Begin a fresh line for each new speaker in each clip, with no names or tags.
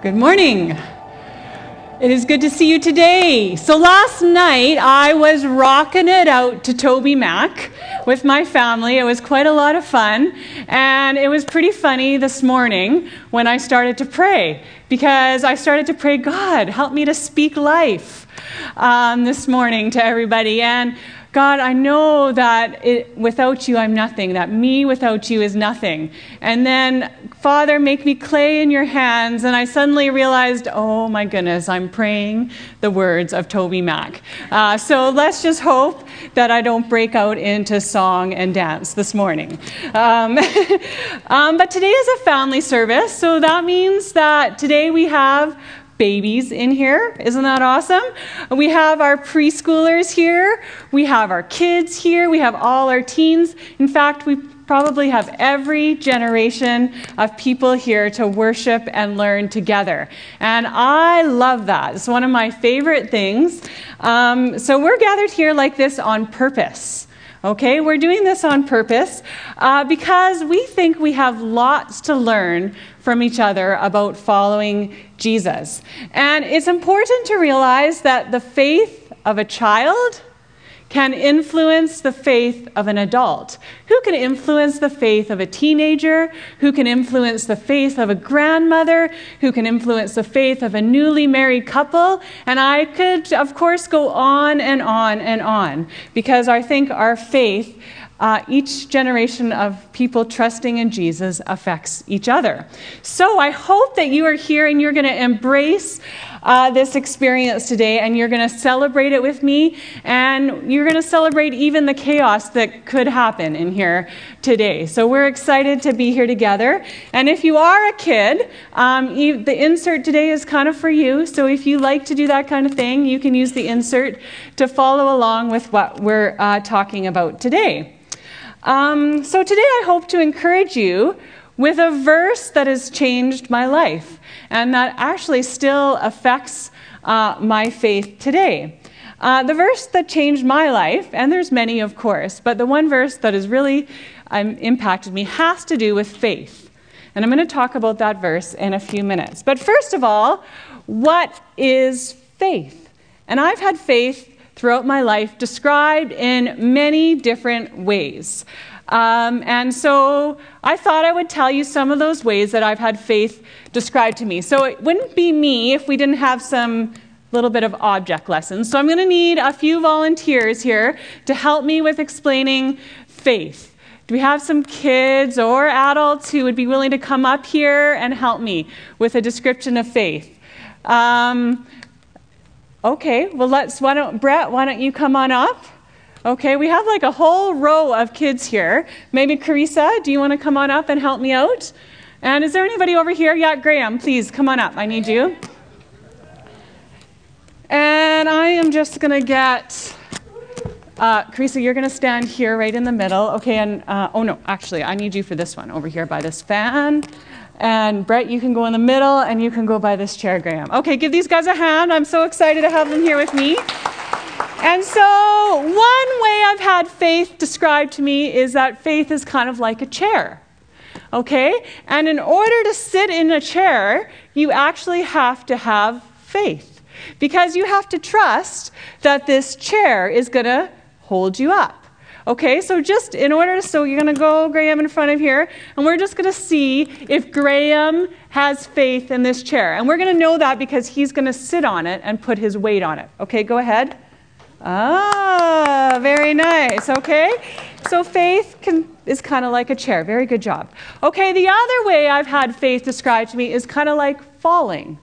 Good morning. It is good to see you today. So last night I was rocking it out to TobyMac with my family. It was quite a lot of fun. And it was pretty funny this morning when I started to pray because I started to pray, God, help me to speak life um, this morning to everybody. And God, I know that it, without you I'm nothing, that me without you is nothing. And then, Father, make me clay in your hands. And I suddenly realized, oh my goodness, I'm praying the words of TobyMac. Uh, so let's just hope that I don't break out into song and dance this morning. Um, um, but today is a family service, so that means that today we have babies in here. Isn't that awesome? We have our preschoolers here. We have our kids here. We have all our teens. In fact, we probably have every generation of people here to worship and learn together. And I love that. It's one of my favorite things. Um, so we're gathered here like this on purpose. Okay, we're doing this on purpose uh, because we think we have lots to learn from each other about following Jesus. And it's important to realize that the faith of a child can influence the faith of an adult, who can influence the faith of a teenager, who can influence the faith of a grandmother, who can influence the faith of a newly married couple. And I could, of course, go on and on and on because I think our faith uh, each generation of people trusting in Jesus affects each other. So I hope that you are here and you're going to embrace uh, this experience today and you're going to celebrate it with me and you're going to celebrate even the chaos that could happen in here today. So we're excited to be here together. And if you are a kid, um, you, the insert today is kind of for you. So if you like to do that kind of thing, you can use the insert to follow along with what we're uh, talking about today. Um, so today I hope to encourage you with a verse that has changed my life and that actually still affects uh, my faith today. Uh, the verse that changed my life, and there's many, of course, but the one verse that has really um, impacted me has to do with faith. And I'm going to talk about that verse in a few minutes. But first of all, what is faith? And I've had faith throughout my life, described in many different ways. Um, and so I thought I would tell you some of those ways that I've had faith described to me. So it wouldn't be me if we didn't have some little bit of object lessons. So I'm going to need a few volunteers here to help me with explaining faith. Do we have some kids or adults who would be willing to come up here and help me with a description of faith? Um, Okay, well, let's, why don't, Brett, why don't you come on up? Okay, we have like a whole row of kids here. Maybe Carissa, do you want to come on up and help me out? And is there anybody over here? Yeah, Graham, please come on up. I need you. And I am just going to get, uh, Carissa, you're going to stand here right in the middle. Okay, and, uh, oh no, actually, I need you for this one over here by this fan. And Brett, you can go in the middle and you can go by this chair, Graham. Okay, give these guys a hand. I'm so excited to have them here with me. And so, one way I've had faith described to me is that faith is kind of like a chair. Okay? And in order to sit in a chair, you actually have to have faith. Because you have to trust that this chair is going to hold you up. Okay, so just in order, so you're going to go Graham in front of here, and we're just going to see if Graham has faith in this chair. And we're going to know that because he's going to sit on it and put his weight on it. Okay, go ahead. Ah, very nice. Okay, so faith can, is kind of like a chair. Very good job. Okay, the other way I've had faith described to me is kind of like falling.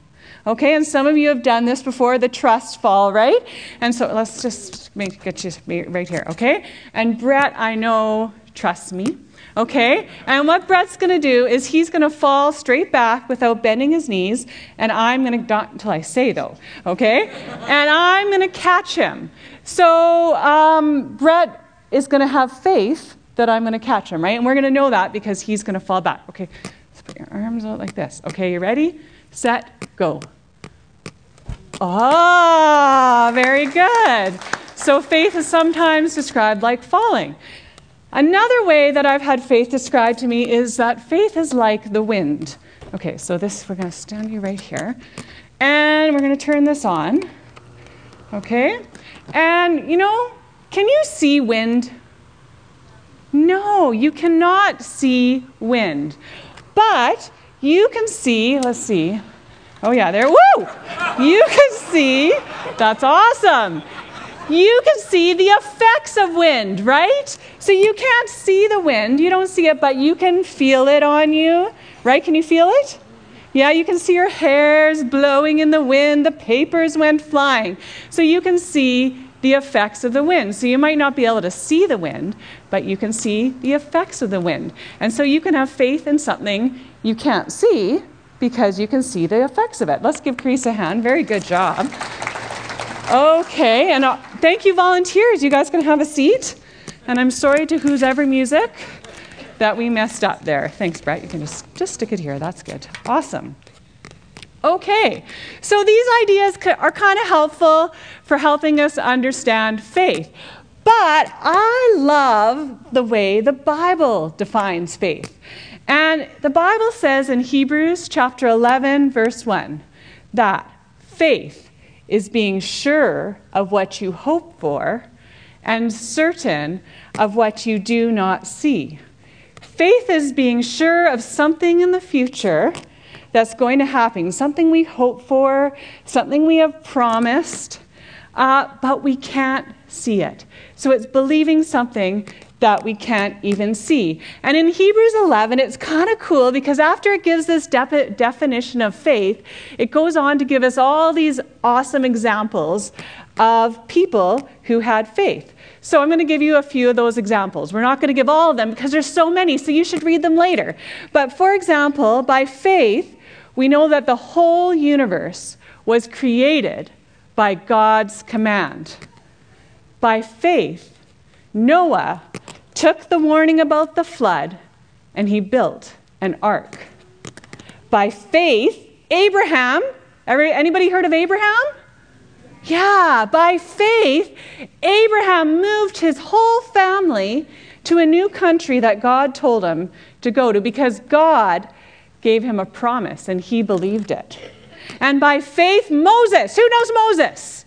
Okay, and some of you have done this before, the trust fall, right? And so let's just make, get you right here, okay? And Brett, I know, trusts me, okay? And what Brett's going to do is he's going to fall straight back without bending his knees, and I'm going to, not until I say though, okay? and I'm going to catch him. So um, Brett is going to have faith that I'm going to catch him, right? And we're going to know that because he's going to fall back. Okay, let's put your arms out like this. Okay, you ready? Set, go. Ah, very good. So faith is sometimes described like falling. Another way that I've had faith described to me is that faith is like the wind. Okay, so this, we're going to stand you right here. And we're going to turn this on. Okay? And, you know, can you see wind? No, you cannot see wind. But you can see, let's see. Oh, yeah, there, woo! You can see, that's awesome. You can see the effects of wind, right? So you can't see the wind, you don't see it, but you can feel it on you, right? Can you feel it? Yeah, you can see your hairs blowing in the wind, the papers went flying. So you can see the effects of the wind. So you might not be able to see the wind, but you can see the effects of the wind. And so you can have faith in something you can't see because you can see the effects of it. Let's give Chris a hand. Very good job. Okay, and uh, thank you, volunteers. You guys can have a seat. And I'm sorry to who's ever music that we messed up there. Thanks, Brett. You can just, just stick it here. That's good. Awesome. Okay, so these ideas are kind of helpful for helping us understand faith. But I love the way the Bible defines faith. And the Bible says in Hebrews chapter 11, verse 1, that faith is being sure of what you hope for and certain of what you do not see. Faith is being sure of something in the future that's going to happen, something we hope for, something we have promised, uh, but we can't see it. So it's believing something that we can't even see. And in Hebrews 11, it's kind of cool because after it gives this de- definition of faith, it goes on to give us all these awesome examples of people who had faith. So I'm going to give you a few of those examples. We're not going to give all of them because there's so many, so you should read them later. But for example, by faith, we know that the whole universe was created by God's command. By faith, Noah took the warning about the flood and he built an ark. By faith, Abraham, anybody heard of Abraham? Yeah, by faith, Abraham moved his whole family to a new country that God told him to go to because God gave him a promise and he believed it. And by faith, Moses, who knows Moses?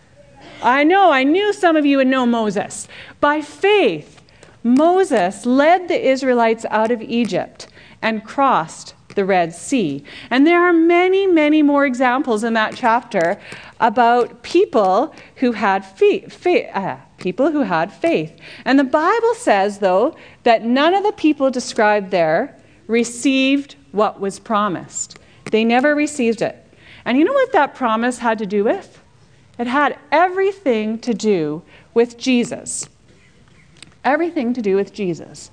I know, I knew some of you would know Moses. By faith, Moses led the Israelites out of Egypt and crossed the Red Sea. And there are many, many more examples in that chapter about people who had faith. Uh, people who had faith. And the Bible says, though, that none of the people described there received what was promised. They never received it. And you know what that promise had to do with? It had everything to do with Jesus. Everything to do with Jesus.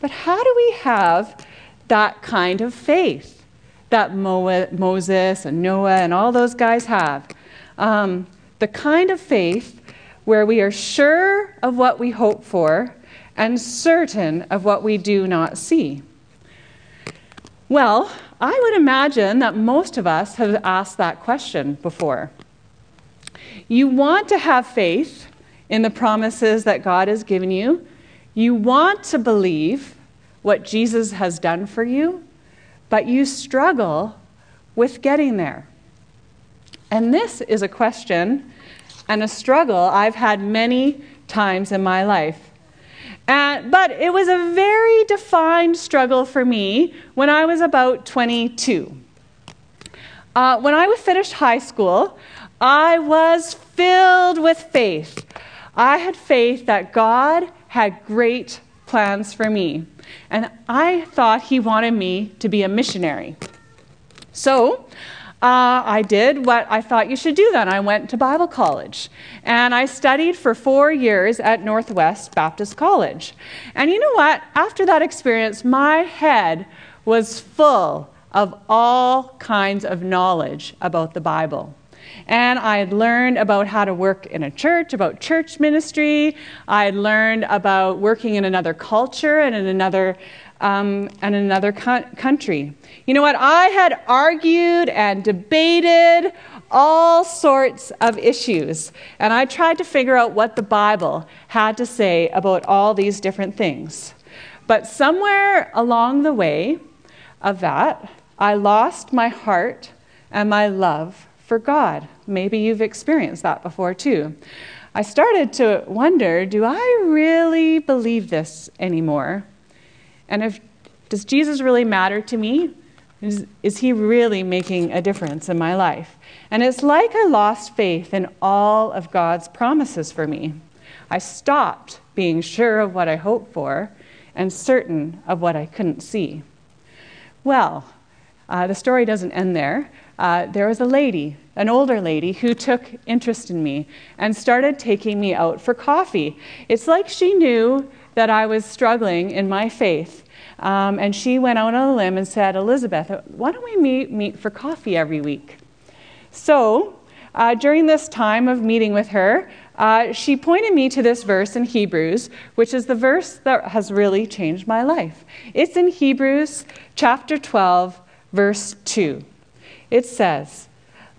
But how do we have that kind of faith that Moses and Noah and all those guys have? Um, the kind of faith where we are sure of what we hope for and certain of what we do not see. Well, I would imagine that most of us have asked that question before. You want to have faith in the promises that God has given you. You want to believe what Jesus has done for you, but you struggle with getting there. And this is a question and a struggle I've had many times in my life. But it was a very defined struggle for me when I was about 22. Uh, when I was finished high school, I was filled with faith. I had faith that God had great plans for me, and I thought He wanted me to be a missionary. So uh, I did what I thought you should do then. I went to Bible college and I studied for four years at Northwest Baptist College. And you know what? After that experience, my head was full of all kinds of knowledge about the Bible. And I had learned about how to work in a church, about church ministry. I had learned about working in another culture and in another um, and another co- country. You know what? I had argued and debated all sorts of issues, and I tried to figure out what the Bible had to say about all these different things. But somewhere along the way of that, I lost my heart and my love for God. Maybe you've experienced that before too. I started to wonder do I really believe this anymore? And if, does Jesus really matter to me? Is, is he really making a difference in my life? And it's like I lost faith in all of God's promises for me. I stopped being sure of what I hoped for and certain of what I couldn't see. Well, uh, the story doesn't end there. Uh, there was a lady, an older lady, who took interest in me and started taking me out for coffee. It's like she knew that I was struggling in my faith. Um, and she went out on a limb and said, Elizabeth, why don't we meet, meet for coffee every week? So, uh, during this time of meeting with her, uh, she pointed me to this verse in Hebrews, which is the verse that has really changed my life. It's in Hebrews chapter 12, verse 2. It says,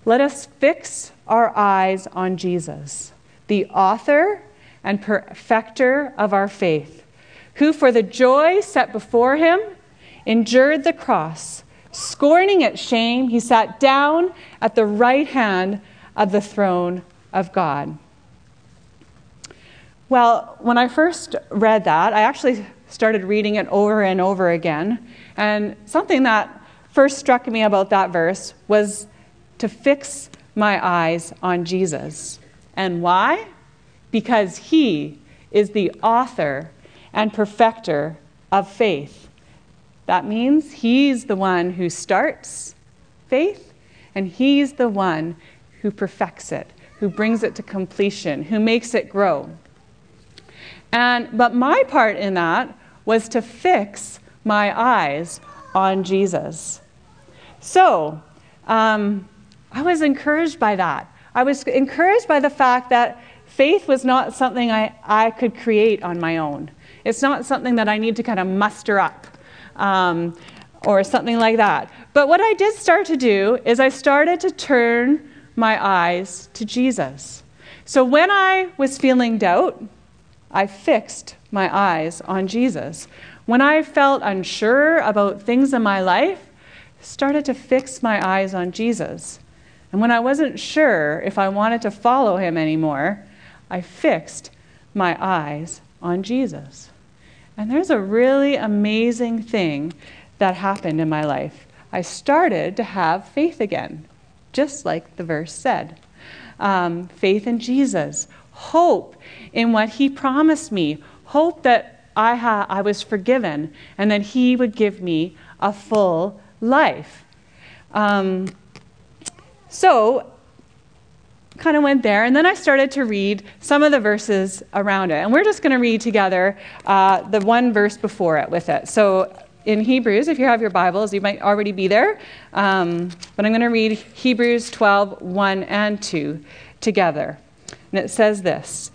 Let us fix our eyes on Jesus, the author and perfecter of our faith, who for the joy set before him endured the cross. Scorning its shame, he sat down at the right hand of the throne of God. Well, when I first read that, I actually started reading it over and over again. And something that first struck me about that verse was to fix my eyes on Jesus. And why? Because he is the author and perfecter of faith. That means he's the one who starts faith, and he's the one who perfects it, who brings it to completion, who makes it grow. And, but my part in that was to fix my eyes on Jesus. So, um, I was encouraged by that. I was encouraged by the fact that faith was not something I, I could create on my own. It's not something that I need to kind of muster up um, or something like that. But what I did start to do is I started to turn my eyes to Jesus. So when I was feeling doubt, I fixed my eyes on Jesus. When I felt unsure about things in my life, started to fix my eyes on Jesus. And when I wasn't sure if I wanted to follow him anymore, I fixed my eyes on Jesus. And there's a really amazing thing that happened in my life. I started to have faith again, just like the verse said. Um, faith in Jesus, hope in what He promised me, hope that I, ha- I was forgiven and that He would give me a full life. Um, so, kind of went there, and then I started to read some of the verses around it. And we're just going to read together uh, the one verse before it with it. So, in Hebrews, if you have your Bibles, you might already be there. Um, but I'm going to read Hebrews 12, 1 and 2 together. And it says this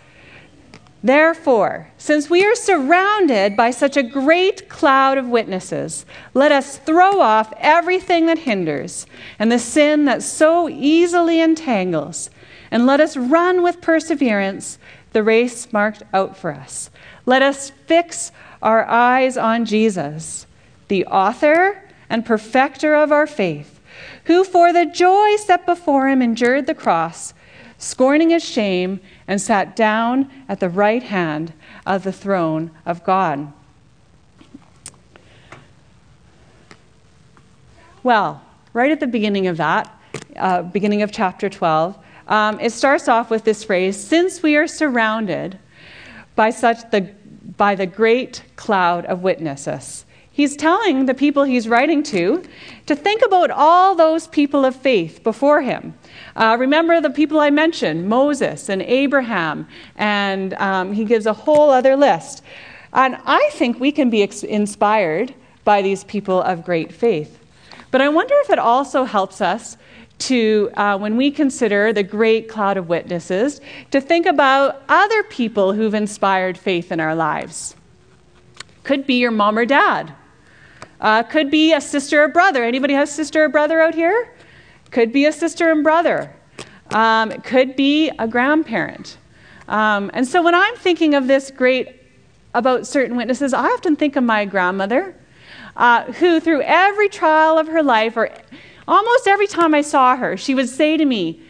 Therefore, since we are surrounded by such a great cloud of witnesses, let us throw off everything that hinders and the sin that so easily entangles, and let us run with perseverance the race marked out for us. Let us fix our eyes on Jesus, the author and perfecter of our faith, who for the joy set before him endured the cross scorning his shame, and sat down at the right hand of the throne of God. Well, right at the beginning of that, uh, beginning of chapter 12, um, it starts off with this phrase Since we are surrounded by such the by the great cloud of witnesses. He's telling the people he's writing to to think about all those people of faith before him. Uh, remember the people I mentioned Moses and Abraham, and um, he gives a whole other list. And I think we can be ex- inspired by these people of great faith. But I wonder if it also helps us to, uh, when we consider the great cloud of witnesses, to think about other people who've inspired faith in our lives. Could be your mom or dad. Uh, could be a sister or brother. Anybody has sister or brother out here? Could be a sister and brother. Um, could be a grandparent. Um, and so when I'm thinking of this great about certain witnesses, I often think of my grandmother. uh, who, through every trial of her life, or almost every time I saw her, she would say to me,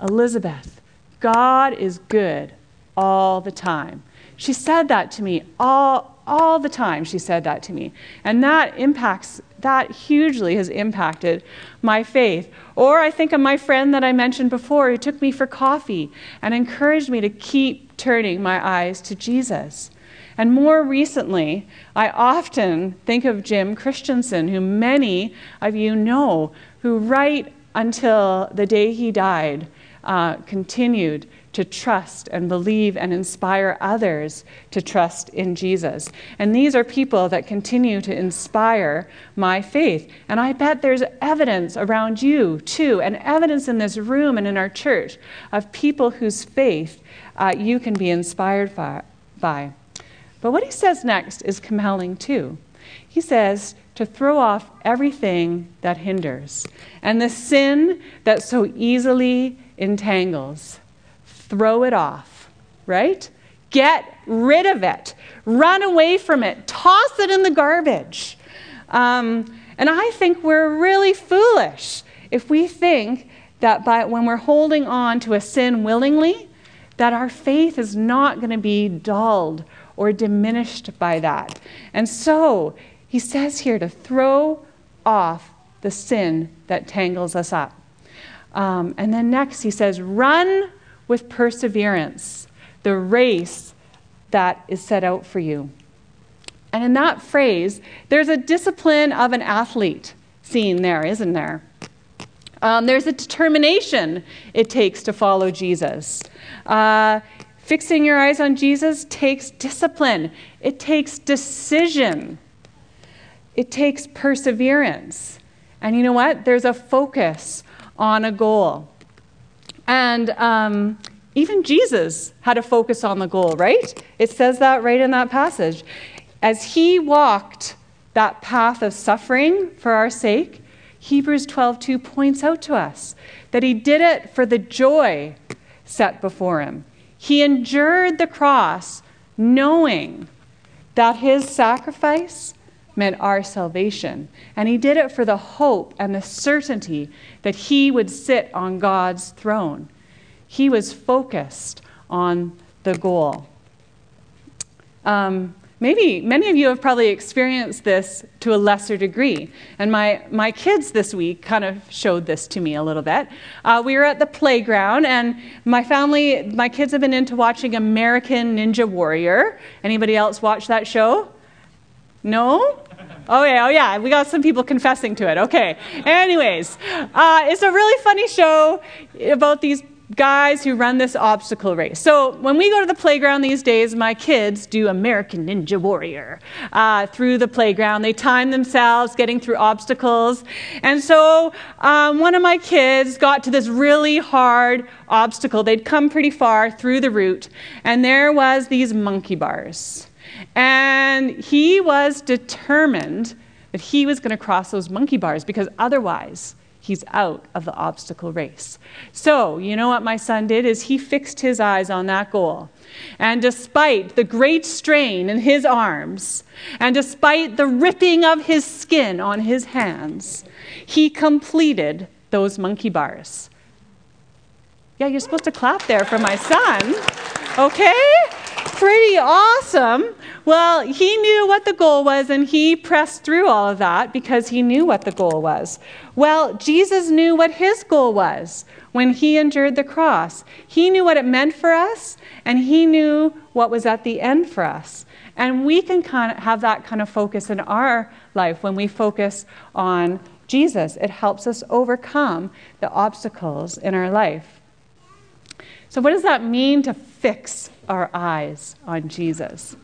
Elizabeth, God is good all the time. She said that to me all, all the time. She said that to me. And that impacts, that hugely has impacted my faith. Or I think of my friend that I mentioned before who took me for coffee and encouraged me to keep turning my eyes to Jesus. And more recently, I often think of Jim Christensen, who many of you know, who right until the day he died uh, continued to trust and believe and inspire others to trust in Jesus. And these are people that continue to inspire my faith. And I bet there's evidence around you too, and evidence in this room and in our church of people whose faith uh, you can be inspired by. But what he says next is compelling too. He says to throw off everything that hinders and the sin that so easily entangles. Throw it off, right? Get rid of it. Run away from it. Toss it in the garbage. Um, and I think we're really foolish if we think that by, when we're holding on to a sin willingly, that our faith is not going to be dulled or diminished by that. And so he says here to throw off the sin that tangles us up. Um, and then next he says, run with perseverance the race that is set out for you. And in that phrase, there's a discipline of an athlete seen there, isn't there? Um, there's a determination it takes to follow Jesus. Uh, Fixing your eyes on Jesus takes discipline, it takes decision, it takes perseverance. And you know what? There's a focus on a goal. And um, even Jesus had a focus on the goal, right? It says that right in that passage. As he walked that path of suffering for our sake, Hebrews 12:2 points out to us that he did it for the joy set before him. He endured the cross knowing that his sacrifice meant our salvation. And he did it for the hope and the certainty that he would sit on God's throne. He was focused on the goal. Um, maybe many of you have probably experienced this to a lesser degree. And my, my kids this week kind of showed this to me a little bit. Uh, we were at the playground, and my family, my kids have been into watching American Ninja Warrior. Anybody else watch that show? No? Oh yeah, oh yeah, we got some people confessing to it. Okay. Anyways, uh, it's a really funny show about these guys who run this obstacle race. So when we go to the playground these days, my kids do American Ninja Warrior uh, through the playground. They time themselves getting through obstacles. And so um, one of my kids got to this really hard obstacle. They'd come pretty far through the route, and there was these monkey bars. And he was determined that he was going to cross those monkey bars because otherwise he's out of the obstacle race. So, you know what my son did is he fixed his eyes on that goal. And despite the great strain in his arms, and despite the ripping of his skin on his hands, he completed those monkey bars. Yeah, you're supposed to clap there for my son. Okay? Pretty awesome. Well, he knew what the goal was and he pressed through all of that because he knew what the goal was. Well, Jesus knew what his goal was when he endured the cross. He knew what it meant for us and he knew what was at the end for us. And we can kind of have that kind of focus in our life when we focus on Jesus. It helps us overcome the obstacles in our life. So, what does that mean to fix our eyes on Jesus?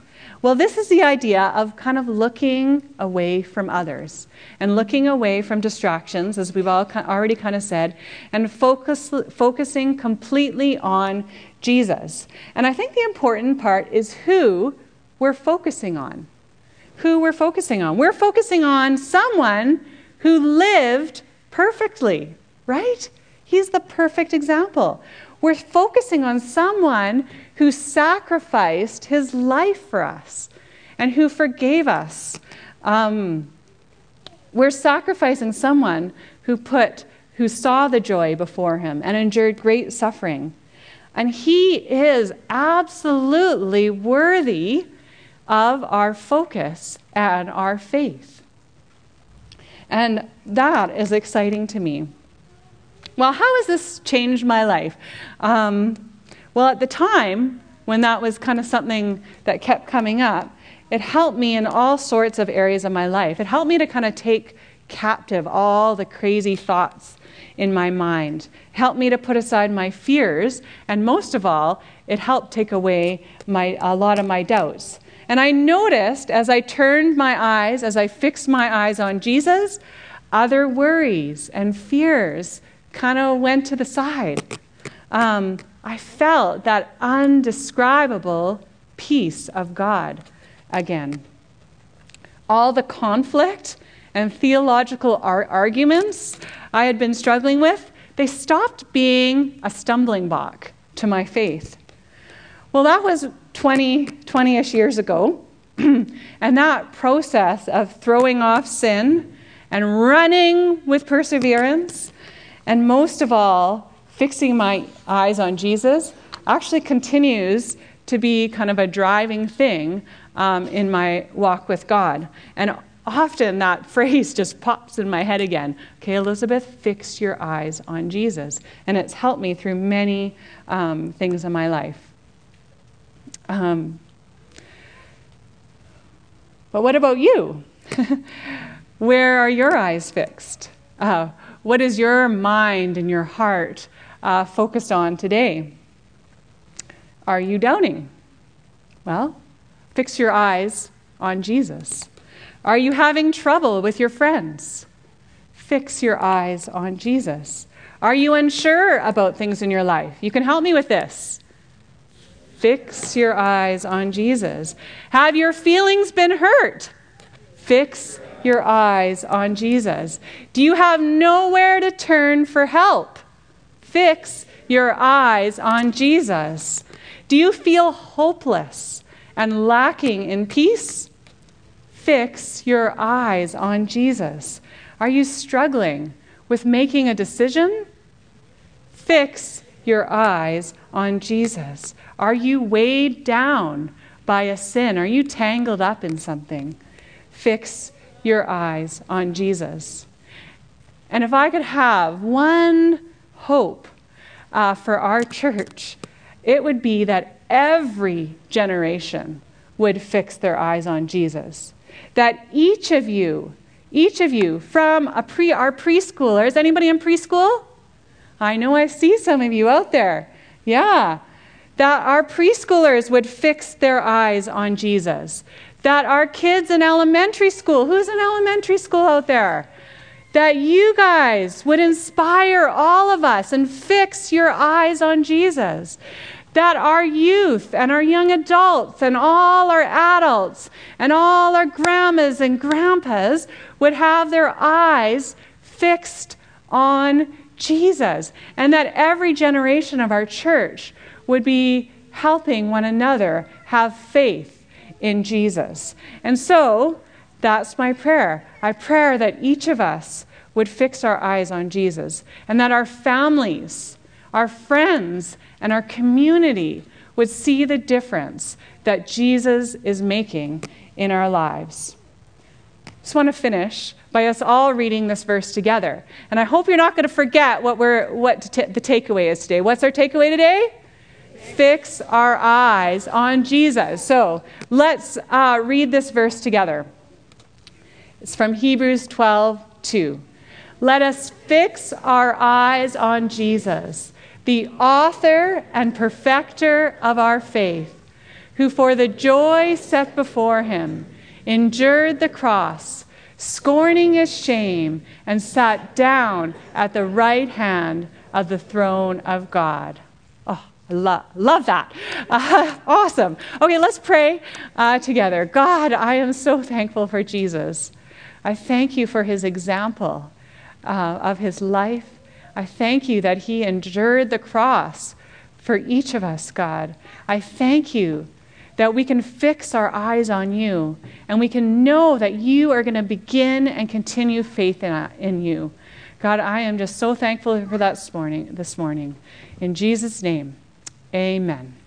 Well, this is the idea of kind of looking away from others and looking away from distractions, as we've all already kind of said, and focus, focusing completely on Jesus. And I think the important part is who we're focusing on. Who we're focusing on. We're focusing on someone who lived perfectly, right? He's the perfect example. We're focusing on someone who sacrificed his life for us and who forgave us. Um, We're sacrificing someone who put who saw the joy before him and endured great suffering. And he is absolutely worthy of our focus and our faith. And that is exciting to me. Well, how has this changed my life? Um, well, at the time, when that was kind of something that kept coming up, it helped me in all sorts of areas of my life. It helped me to kind of take captive all the crazy thoughts in my mind. Helped me to put aside my fears, and most of all, it helped take away my, a lot of my doubts. And I noticed as I turned my eyes, as I fixed my eyes on Jesus, other worries and fears kind of went to the side. Um, I felt that undescribable peace of God again. All the conflict and theological ar- arguments I had been struggling with, they stopped being a stumbling block to my faith. Well, that was 20, 20-ish years ago. and that process of throwing off sin and running with perseverance, and most of all, fixing my eyes on Jesus, actually continues to be kind of a driving thing um, in my walk with God. And often that phrase just pops in my head again. Okay, Elizabeth, fix your eyes on Jesus. And it's helped me through many um, things in my life. Um, but what about you? Where are your eyes fixed? Uh, what is your mind and your heart uh, focused on today? Are you doubting? Well, fix your eyes on Jesus. Are you having trouble with your friends? Fix your eyes on Jesus. Are you unsure about things in your life? You can help me with this. Fix your eyes on Jesus. Have your feelings been hurt? Fix your eyes on Jesus. Do you have nowhere to turn for help? Fix your eyes on Jesus. Do you feel hopeless and lacking in peace? fix your eyes on Jesus? Are you struggling with making a decision? Fix your eyes on Jesus. Are you weighed down by a sin? Are you tangled up in something? Fix your eyes on Jesus. And if I could have one hope uh, for our church, it would be that every generation would fix their eyes on Jesus that each of you, each of you, from a pre, our preschoolers, anybody in preschool? I know I see some of you out there. Yeah. That our preschoolers would fix their eyes on Jesus. That our kids in elementary school, who's in elementary school out there? That you guys would inspire all of us and fix your eyes on Jesus that our youth and our young adults and all our adults and all our grandmas and grandpas would have their eyes fixed on Jesus, and that every generation of our church would be helping one another have faith in Jesus. And so, that's my prayer. I pray that each of us would fix our eyes on Jesus, and that our families, our friends, and our community would see the difference that Jesus is making in our lives. Just want to finish by us all reading this verse together. And I hope you're not going to forget what, we're, what t- the takeaway is today. What's our takeaway today? Fix our eyes on Jesus. So let's uh, read this verse together. It's from Hebrews 12 2. Let us fix our eyes on Jesus the author and perfecter of our faith, who for the joy set before him endured the cross, scorning his shame, and sat down at the right hand of the throne of God. Oh, I love, love that. Uh, awesome. Okay, let's pray uh, together. God, I am so thankful for Jesus. I thank you for his example uh, of his life I thank you that He endured the cross for each of us, God. I thank you that we can fix our eyes on you and we can know that you are going to begin and continue faith in, in you. God, I am just so thankful for that this morning. This morning. In Jesus' name, amen.